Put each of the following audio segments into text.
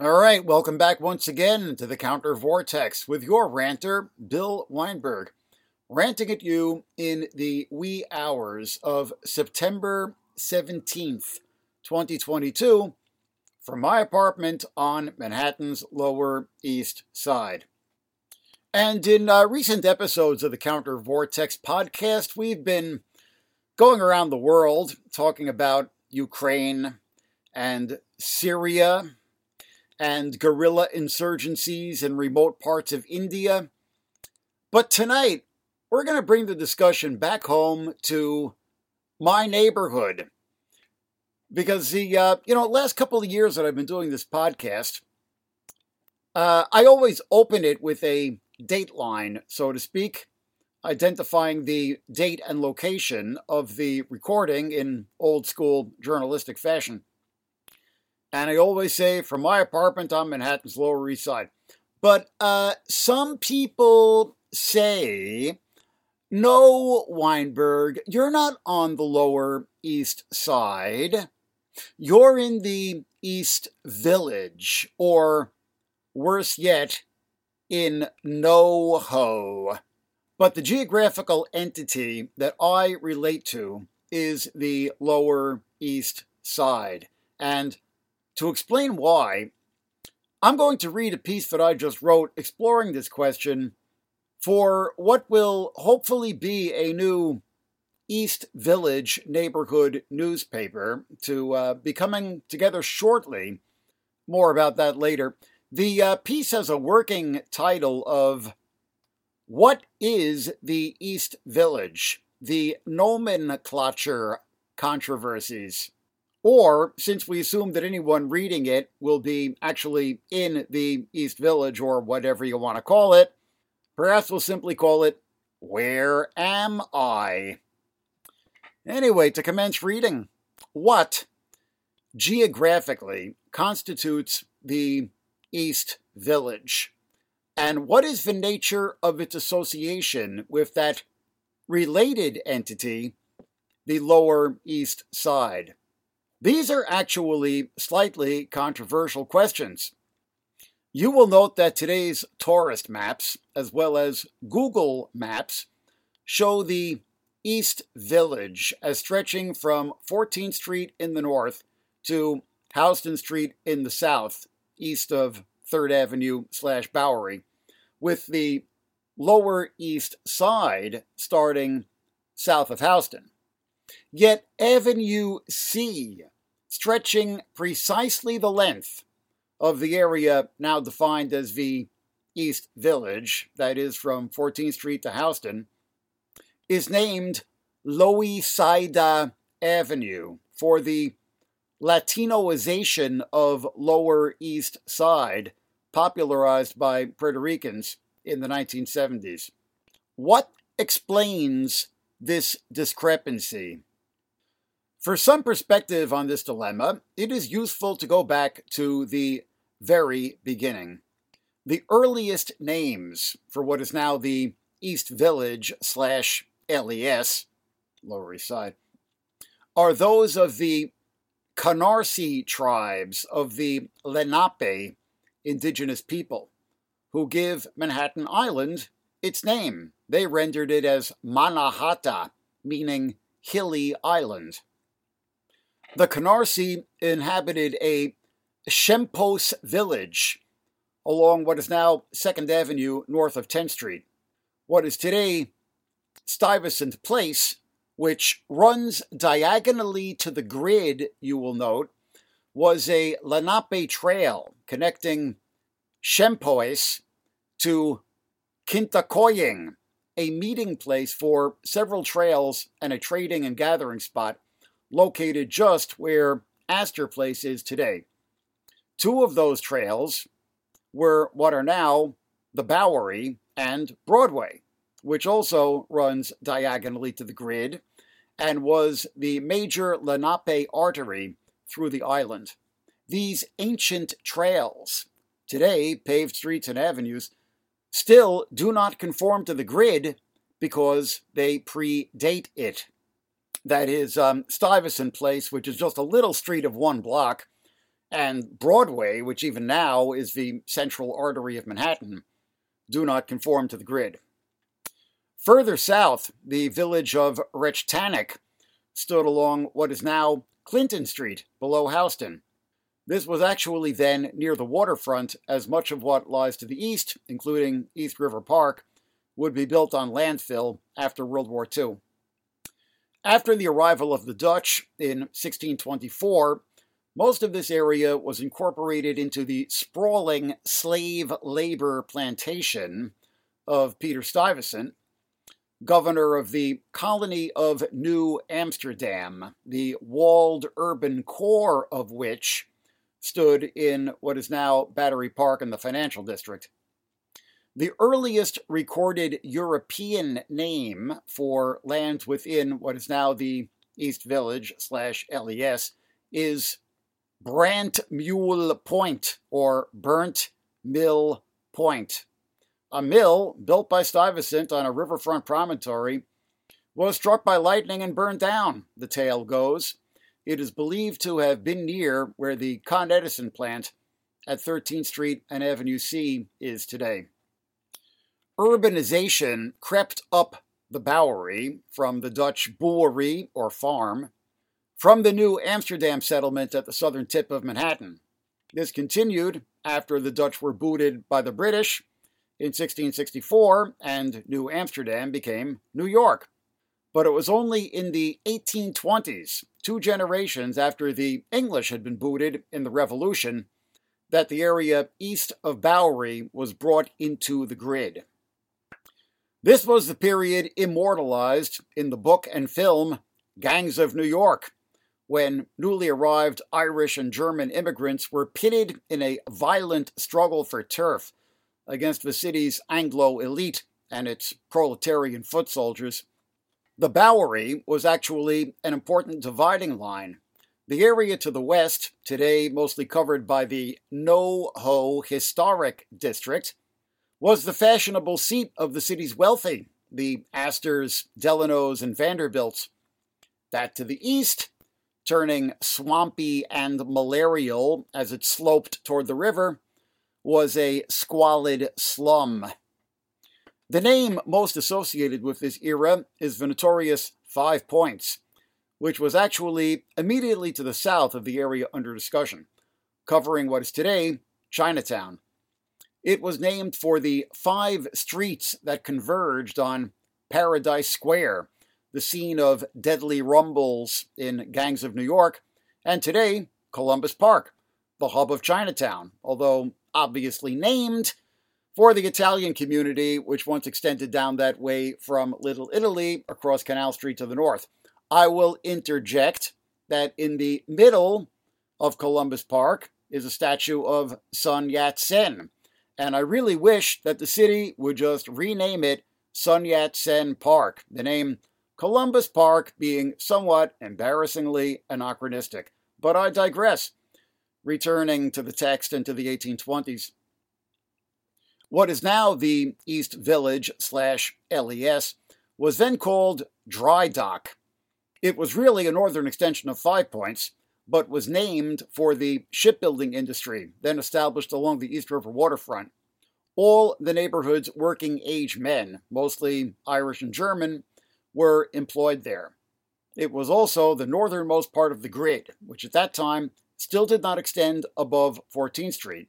All right, welcome back once again to the Counter Vortex with your ranter, Bill Weinberg, ranting at you in the wee hours of September 17th, 2022, from my apartment on Manhattan's Lower East Side. And in uh, recent episodes of the Counter Vortex podcast, we've been going around the world talking about Ukraine and Syria and guerrilla insurgencies in remote parts of India. But tonight, we're going to bring the discussion back home to my neighborhood. Because the, uh, you know, last couple of years that I've been doing this podcast, uh, I always open it with a date line, so to speak, identifying the date and location of the recording in old school journalistic fashion. And I always say from my apartment on Manhattan's Lower East Side. But uh, some people say, no, Weinberg, you're not on the Lower East Side. You're in the East Village, or worse yet, in NoHo. But the geographical entity that I relate to is the Lower East Side. And to explain why, I'm going to read a piece that I just wrote exploring this question for what will hopefully be a new East Village neighborhood newspaper to uh, be coming together shortly. More about that later. The uh, piece has a working title of What is the East Village? The Nomenclature Controversies. Or, since we assume that anyone reading it will be actually in the East Village or whatever you want to call it, perhaps we'll simply call it Where Am I? Anyway, to commence reading, what geographically constitutes the East Village? And what is the nature of its association with that related entity, the Lower East Side? These are actually slightly controversial questions. You will note that today's tourist maps, as well as Google Maps, show the East Village as stretching from 14th Street in the north to Houston Street in the south, east of 3rd Avenue slash Bowery, with the Lower East Side starting south of Houston. Yet Avenue C, stretching precisely the length of the area now defined as the East Village, that is from 14th Street to Houston, is named Loisaida Avenue for the Latinoization of Lower East Side, popularized by Puerto Ricans in the 1970s. What explains this discrepancy? For some perspective on this dilemma, it is useful to go back to the very beginning. The earliest names for what is now the East Village slash LES, Lower East Side, are those of the Canarsie tribes of the Lenape indigenous people, who give Manhattan Island its name. They rendered it as Mannahatta, meaning hilly island. The Canarsie inhabited a Shempos village along what is now 2nd Avenue north of 10th Street. What is today Stuyvesant Place, which runs diagonally to the grid, you will note, was a Lenape trail connecting Shempoes to Kintecoying, a meeting place for several trails and a trading and gathering spot located just where Astor Place is today. Two of those trails were what are now the Bowery and Broadway, which also runs diagonally to the grid and was the major Lenape artery through the island. These ancient trails, today paved streets and avenues, still do not conform to the grid because they predate it. That is um, Stuyvesant Place, which is just a little street of one block, and Broadway, which even now is the central artery of Manhattan, do not conform to the grid. Further south, the village of Rechtenac stood along what is now Clinton Street below Houston. This was actually then near the waterfront, as much of what lies to the east, including East River Park, would be built on landfill after World War II. After the arrival of the Dutch in 1624, most of this area was incorporated into the sprawling slave labor plantation of Peter Stuyvesant, governor of the colony of New Amsterdam, the walled urban core of which stood in what is now Battery Park in the financial district. The earliest recorded European name for lands within what is now the East Village slash LES is Brant Mule Point or Burnt Mill Point. A mill built by Stuyvesant on a riverfront promontory was struck by lightning and burned down, the tale goes. It is believed to have been near where the Con Edison plant at 13th Street and Avenue C is today. Urbanization crept up the Bowery from the Dutch boerdery or farm from the new Amsterdam settlement at the southern tip of Manhattan. This continued after the Dutch were booted by the British in 1664 and New Amsterdam became New York. But it was only in the 1820s, two generations after the English had been booted in the Revolution, that the area east of Bowery was brought into the grid. This was the period immortalized in the book and film Gangs of New York, when newly arrived Irish and German immigrants were pitted in a violent struggle for turf against the city's Anglo elite and its proletarian foot soldiers. The Bowery was actually an important dividing line. The area to the west, today mostly covered by the NoHo Historic District, was the fashionable seat of the city's wealthy, the Astors, Delanos, and Vanderbilts. That to the east turning swampy and malarial as it sloped toward the river, was a squalid slum. The name most associated with this era is the notorious Five Points, which was actually immediately to the south of the area under discussion, covering what is today Chinatown. It was named for the five streets that converged on Paradise Square, the scene of deadly rumbles in gangs of New York, and today, Columbus Park, the hub of Chinatown, although obviously named for the Italian community, which once extended down that way from Little Italy across Canal Street to the north. I will interject that in the middle of Columbus Park is a statue of Sun Yat sen, and I really wish that the city would just rename it Sun Yat sen Park. The name Columbus Park being somewhat embarrassingly anachronistic. But I digress, returning to the text and to the 1820s. What is now the East Village slash LES was then called Dry Dock. It was really a northern extension of Five Points, but was named for the shipbuilding industry then established along the East River waterfront. All the neighborhood's working age men, mostly Irish and German, were employed there. It was also the northernmost part of the grid, which at that time still did not extend above 14th Street.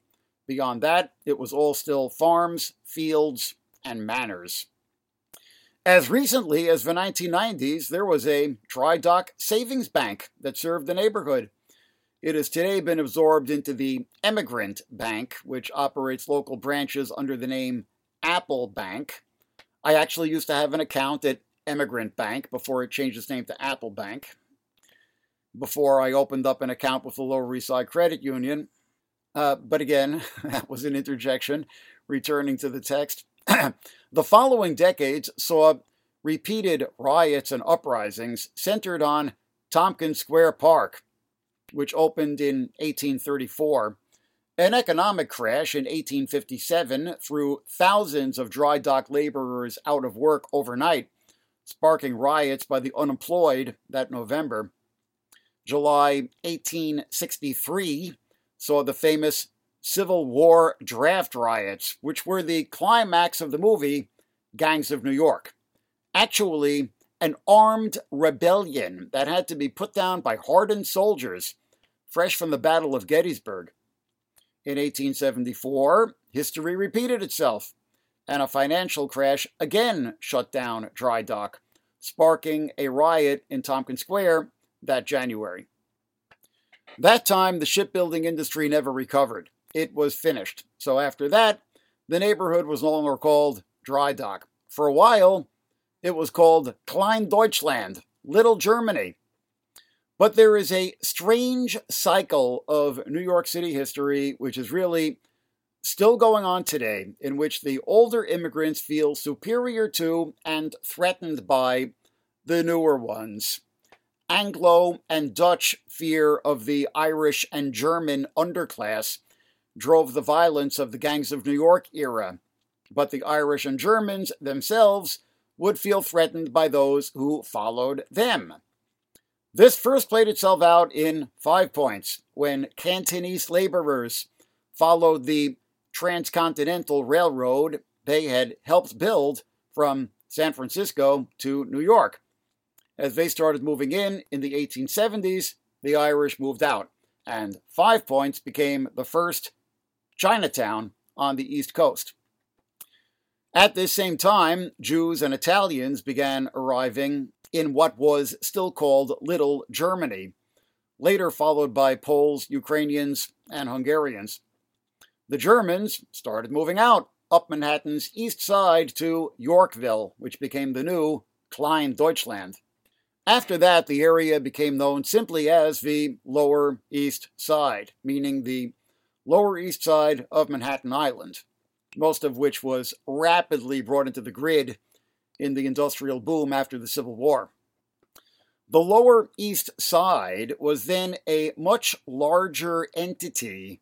Beyond that, it was all still farms, fields, and manors. As recently as the 1990s, there was a dry dock savings bank that served the neighborhood. It has today been absorbed into the Emigrant Bank, which operates local branches under the name Apple Bank. I actually used to have an account at Emigrant Bank before it changed its name to Apple Bank. Before I opened up an account with the Lower East Side Credit Union. Uh, but again, that was an interjection. Returning to the text. the following decades saw repeated riots and uprisings centered on Tompkins Square Park, which opened in 1834. An economic crash in 1857 threw thousands of dry dock laborers out of work overnight sparking riots by the unemployed that November. July 1863 saw the famous Civil War draft riots, which were the climax of the movie Gangs of New York. Actually, an armed rebellion that had to be put down by hardened soldiers fresh from the Battle of Gettysburg. In 1874, history repeated itself, and a financial crash again shut down Dry Dock, sparking a riot in Tompkins Square that January. That time, the shipbuilding industry never recovered. It was finished. So after that, the neighborhood was no longer called Dry Dock. For a while, it was called Klein Deutschland, Little Germany. But there is a strange cycle of New York City history which is really still going on today, in which the older immigrants feel superior to and threatened by the newer ones. Anglo and Dutch fear of the Irish and German underclass drove the violence of the gangs of New York era, but the Irish and Germans themselves would feel threatened by those who followed them. This first played itself out in Five Points when Cantonese laborers followed the transcontinental railroad they had helped build from San Francisco to New York. As they started moving in in the 1870s, the Irish moved out, and Five Points became the first Chinatown on the East Coast. At this same time, Jews and Italians began arriving in what was still called Little Germany, later followed by Poles, Ukrainians, and Hungarians. The Germans started moving out up Manhattan's east side to Yorkville, which became the new Klein Deutschland. After that, the area became known simply as the Lower East Side, meaning the Lower East Side of Manhattan Island, most of which was rapidly brought into the grid in the industrial boom after the Civil War. The Lower East Side was then a much larger entity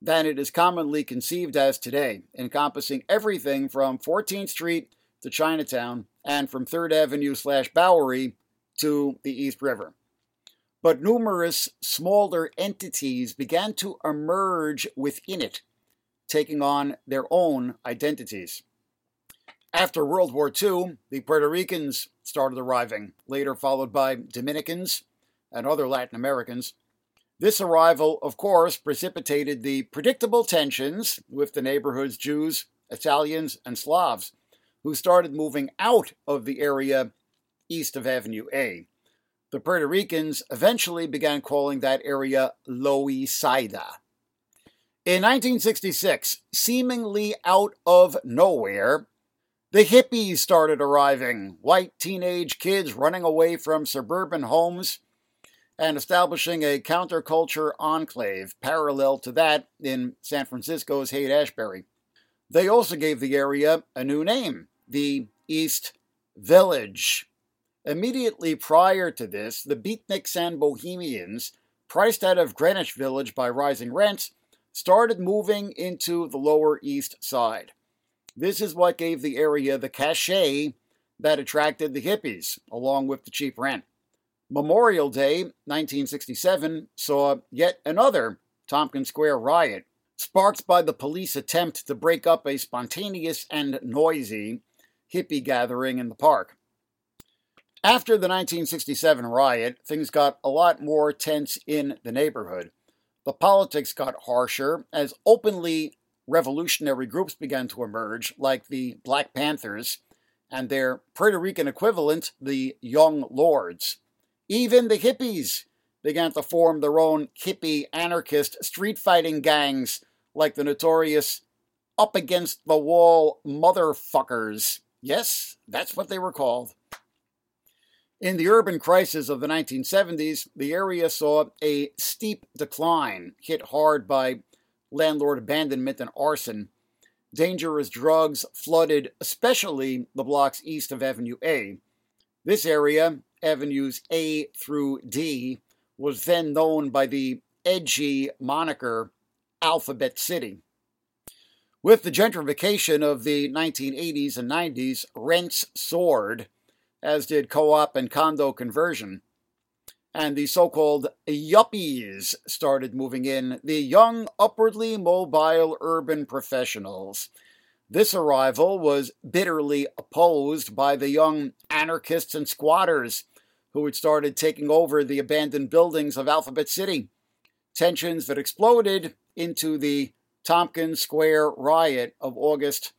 than it is commonly conceived as today, encompassing everything from 14th Street to Chinatown and from 3rd Avenue slash Bowery to the East River. But numerous smaller entities began to emerge within it, taking on their own identities. After World War II, the Puerto Ricans started arriving, later followed by Dominicans and other Latin Americans. This arrival, of course, precipitated the predictable tensions with the neighborhood's Jews, Italians, and Slavs, who started moving out of the area east of Avenue A. The Puerto Ricans eventually began calling that area Loisaida. In 1966, seemingly out of nowhere, the hippies started arriving, white teenage kids running away from suburban homes and establishing a counterculture enclave parallel to that in San Francisco's Haight Ashbury. They also gave the area a new name, the East Village. Immediately prior to this, the beatniks and bohemians, priced out of Greenwich Village by rising rents, started moving into the Lower East Side. This is what gave the area the cachet that attracted the hippies, along with the cheap rent. Memorial Day, 1967, saw yet another Tompkins Square riot, sparked by the police attempt to break up a spontaneous and noisy hippie gathering in the park. After the 1967 riot, things got a lot more tense in the neighborhood. The politics got harsher as openly revolutionary groups began to emerge, like the Black Panthers and their Puerto Rican equivalent, the Young Lords. Even the hippies began to form their own hippie anarchist street fighting gangs, like the notorious Up Against the Wall Motherfuckers. Yes, that's what they were called. In the urban crisis of the 1970s, the area saw a steep decline, hit hard by landlord abandonment and arson. Dangerous drugs flooded especially the blocks east of Avenue A. This area, Avenues A through D, was then known by the edgy moniker Alphabet City. With the gentrification of the 1980s and 90s, rents soared as did co op and condo conversion. and the so called yuppies started moving in, the young, upwardly mobile urban professionals. This arrival was bitterly opposed by the young anarchists and squatters who had started taking over the abandoned buildings of Alphabet City. Tensions that exploded into the Tompkins Square riot of August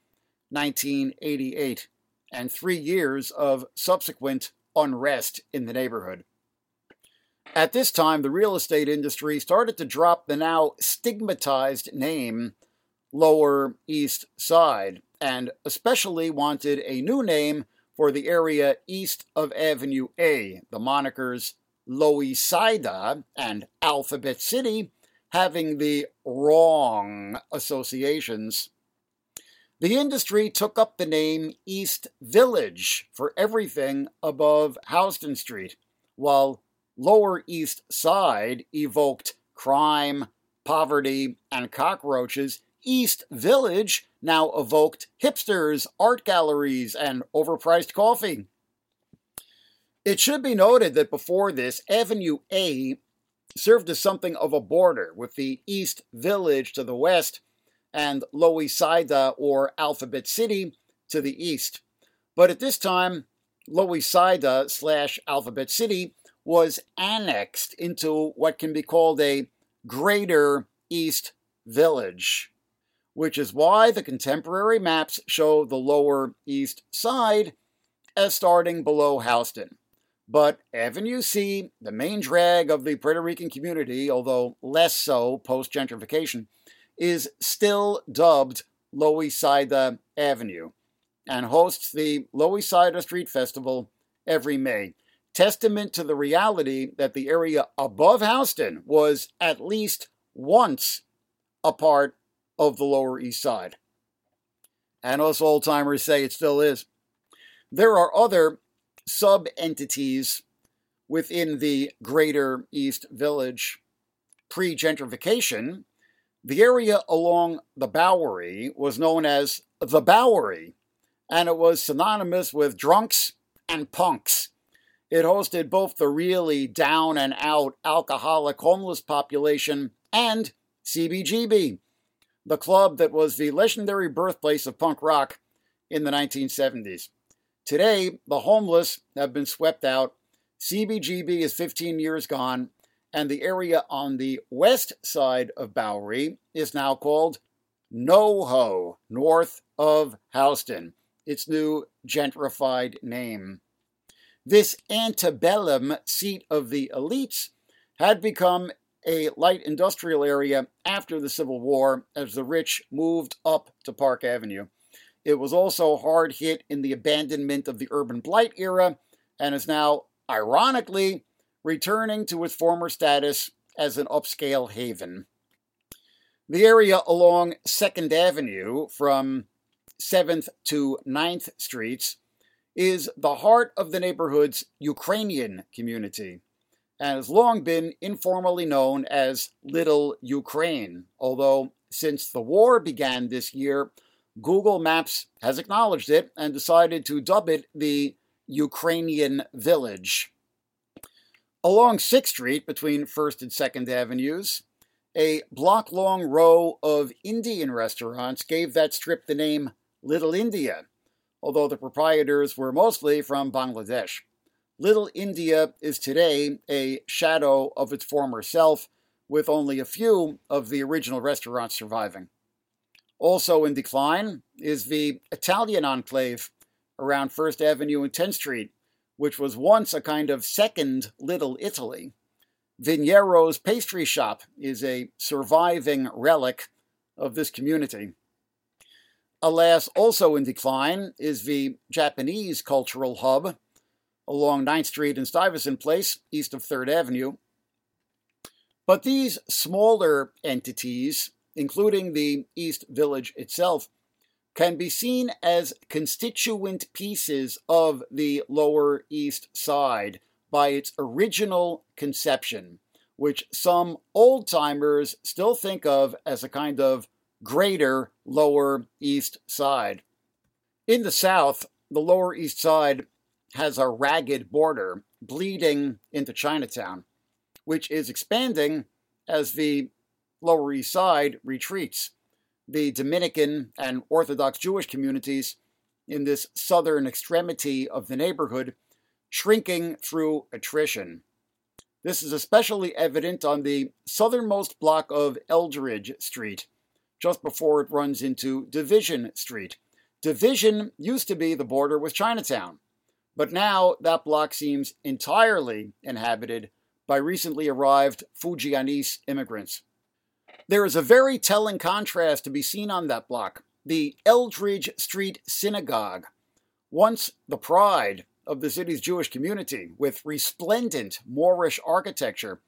1988 and three years of subsequent unrest in the neighborhood. At this time, the real estate industry started to drop the now stigmatized name Lower East Side and especially wanted a new name for the area east of Avenue A. The monikers Loisaida and Alphabet City having the wrong associations. The industry took up the name East Village for everything above Houston Street, while Lower East Side evoked crime, poverty, and cockroaches, East Village now evoked hipsters, art galleries, and overpriced coffee. It should be noted that before this, Avenue A served as something of a border with the East Village to the west and Loisaida uh, or Alphabet City to the east. But at this time, Loisaida uh, slash Alphabet City was annexed into what can be called a Greater East Village, which is why the contemporary maps show the Lower East Side as starting below Houston. But Avenue C, the main drag of the Puerto Rican community, although less so post gentrification, is still dubbed Loisaida Avenue and hosts the Loisaida Street Festival every May testament to the reality that the area above Houston was at least once a part of the Lower East Side. And us old timers say it still is. There are other sub entities within the greater East Village pre gentrification. The area along the Bowery was known as the Bowery, and it was synonymous with drunks and punks it hosted both the really down and out alcoholic homeless population and CBGB, the club that was the legendary birthplace of punk rock in the 1970s. Today, the homeless have been swept out. CBGB is 15 years gone, and the area on the west side of Bowery is now called NoHo, north of Houston, its new gentrified name. This antebellum seat of the elites had become a light industrial area after the Civil War as the rich moved up to Park Avenue. It was also hard hit in the abandonment of the urban blight era and is now, ironically, returning to its former status as an upscale haven. The area along 2nd Avenue from 7th to 9th Streets is the heart of the neighborhood's Ukrainian community and has long been informally known as Little Ukraine, although since the war began this year, Google Maps has acknowledged it and decided to dub it the Ukrainian Village. Along 6th Street between 1st and 2nd Avenues, a block long row of Indian restaurants gave that strip the name Little India although the proprietors were mostly from Bangladesh. Little India is today a shadow of its former self, with only a few of the original restaurants surviving. Also in decline is the Italian enclave around First Avenue and 10th Street, which was once a kind of second Little Italy. Veniero's pastry shop is a surviving relic of this community. Alas, also in decline is the Japanese cultural hub along 9th Street and Stuyvesant Place, east of 3rd Avenue. But these smaller entities, including the East Village itself, can be seen as constituent pieces of the Lower East Side by its original conception, which some old timers still think of as a kind of greater Lower East Side. In the south, the Lower East Side has a ragged border bleeding into Chinatown. which is expanding as the Lower East Side retreats. The Dominican and Orthodox Jewish communities in this southern extremity of the neighborhood shrinking through attrition. This is especially evident on the southernmost block of Eldridge Street, just before it runs into Division Street. Division used to be the border with Chinatown, but now that block seems entirely inhabited by recently arrived Fujianese immigrants. There is a very telling contrast to be seen on that block. The Eldridge Street Synagogue, once the pride of the city's Jewish community with resplendent Moorish architecture,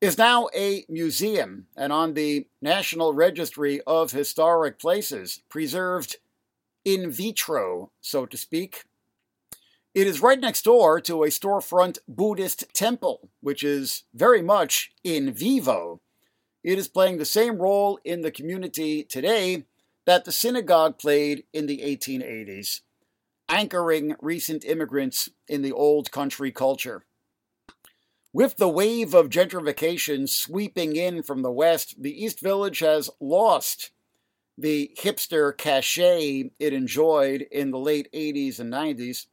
is now a museum and on the National Registry of Historic Places, preserved in vitro, so to speak. It is right next door to a storefront Buddhist temple, which is very much in vivo. It is playing the same role in the community today that the synagogue played in the 1880s, anchoring recent immigrants in the old country culture. With the wave of gentrification sweeping in from the west, the East Village has lost the hipster cachet it enjoyed in the late 80s and 90s.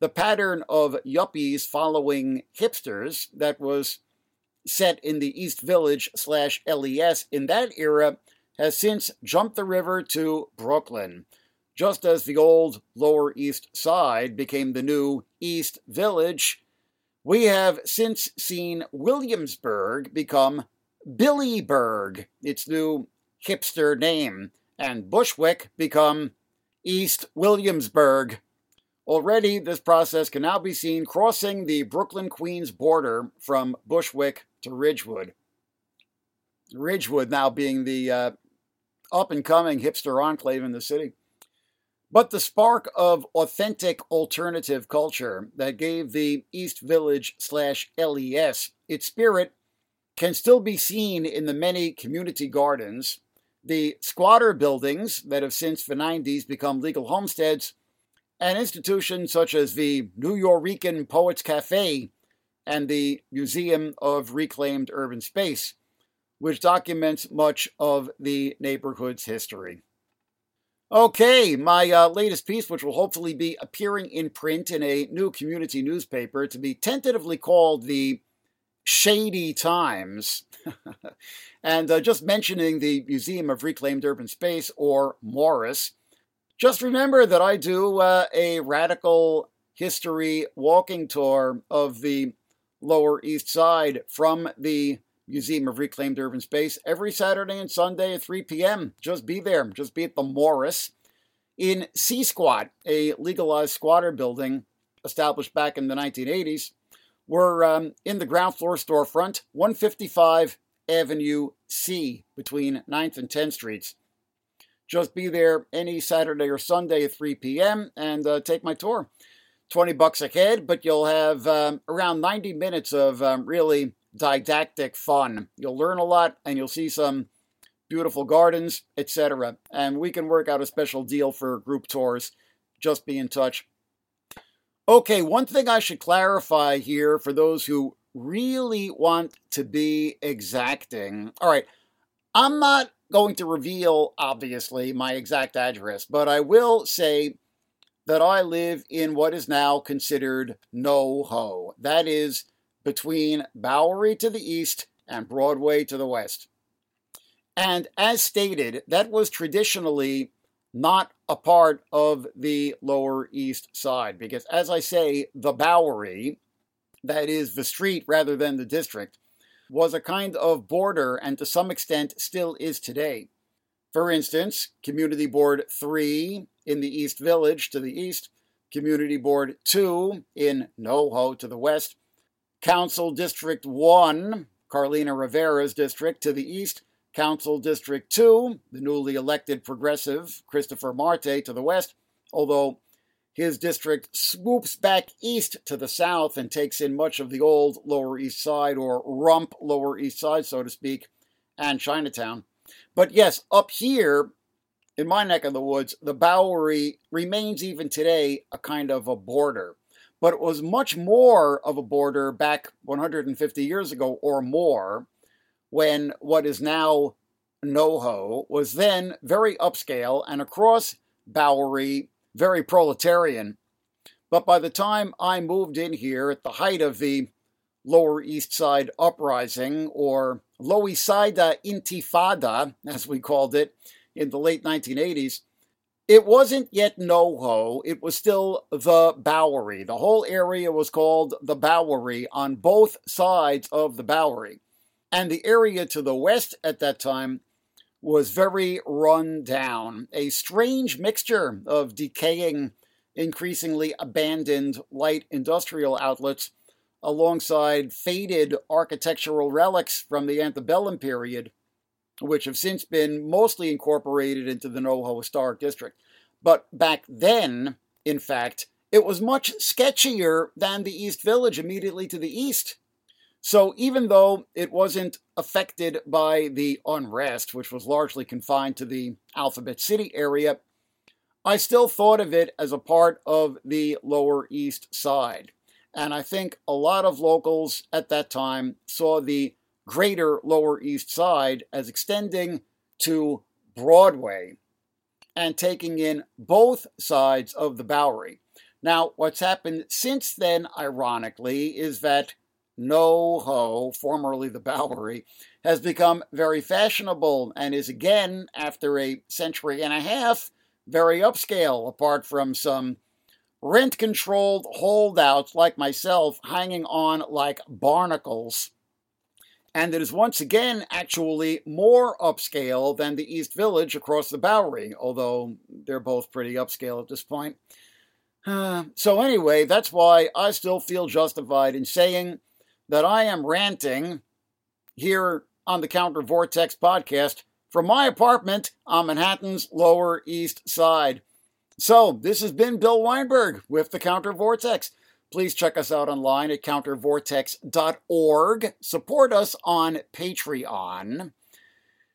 The pattern of yuppies following hipsters that was set in the East Village slash LES in that era has since jumped the river to Brooklyn, just as the old Lower East Side became the new East Village we have since seen Williamsburg become Billyburg, its new hipster name, and Bushwick become East Williamsburg. Already, this process can now be seen crossing the Brooklyn Queens border from Bushwick to Ridgewood. Ridgewood now being the uh, up and coming hipster enclave in the city. But the spark of authentic alternative culture that gave the East Village slash LES its spirit can still be seen in the many community gardens, the squatter buildings that have since the 90s become legal homesteads, and institutions such as the Nuyorican Poets Cafe and the Museum of Reclaimed Urban Space, which documents much of the neighborhood's history. Okay, my uh, latest piece, which will hopefully be appearing in print in a new community newspaper to be tentatively called the Shady Times. and uh, just mentioning the Museum of Reclaimed Urban Space, or MoRUS, just remember that I do uh, a radical history walking tour of the Lower East Side from the Museum of Reclaimed Urban Space every Saturday and Sunday at 3 p.m. Just be there. Just be at the MoRUS in C-Squat, a legalized squatter building established back in the 1980s. We're um, in the ground floor storefront, 155 Avenue C between 9th and 10th Streets. Just be there any Saturday or Sunday at 3 p.m. and uh, take my tour. 20 bucks a head, but you'll have um, around 90 minutes of um, really didactic fun. You'll learn a lot and you'll see some beautiful gardens, etc. And we can work out a special deal for group tours. Just be in touch. Okay, one thing I should clarify here for those who really want to be exacting. All right, I'm not going to reveal, obviously, my exact address, but I will say that I live in what is now considered NoHo. That is between Bowery to the east and Broadway to the west. And as stated, that was traditionally not a part of the Lower East Side, because as I say, the Bowery, that is the street rather than the district, was a kind of border and to some extent still is today. For instance, Community Board 3 in the East Village to the east, Community Board 2 in NoHo to the west, Council District 1, Carlina Rivera's district to the east, Council District 2, the newly elected progressive Christopher Marte to the west, although his district swoops back east to the south and takes in much of the old Lower East Side, or rump Lower East Side, so to speak, and Chinatown. But yes, up here, in my neck of the woods, the Bowery remains even today a kind of a border. but it was much more of a border back 150 years ago or more when what is now NoHo was then very upscale and across Bowery, very proletarian. But by the time I moved in here at the height of the Lower East Side Uprising, or Side Intifada, as we called it in the late 1980s, it wasn't yet NoHo, it was still the Bowery. The whole area was called the Bowery on both sides of the Bowery. And the area to the west at that time was very run down, a strange mixture of decaying, increasingly abandoned light industrial outlets alongside faded architectural relics from the antebellum period, which have since been mostly incorporated into the NoHo Historic District. But back then, in fact, it was much sketchier than the East Village immediately to the east. So even though it wasn't affected by the unrest, which was largely confined to the Alphabet City area, I still thought of it as a part of the Lower East Side. And I think a lot of locals at that time saw the greater Lower East Side as extending to Broadway and taking in both sides of the Bowery. Now, what's happened since then, ironically, is that NoHo, formerly the Bowery, has become very fashionable and is again, after a century and a half, very upscale, apart from some rent controlled holdouts like myself hanging on like barnacles. And it is once again actually more upscale than the East Village across the Bowery, although they're both pretty upscale at this point. Uh, so, anyway, that's why I still feel justified in saying that I am ranting here on the Counter Vortex podcast from my apartment on Manhattan's Lower East Side. So, this has been Bill Weinberg with the Counter Vortex. Please check us out online at countervortex.org. Support us on Patreon.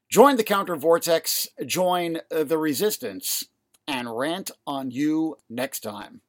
Join the Counter Vortex, join the resistance, and rant on you next time.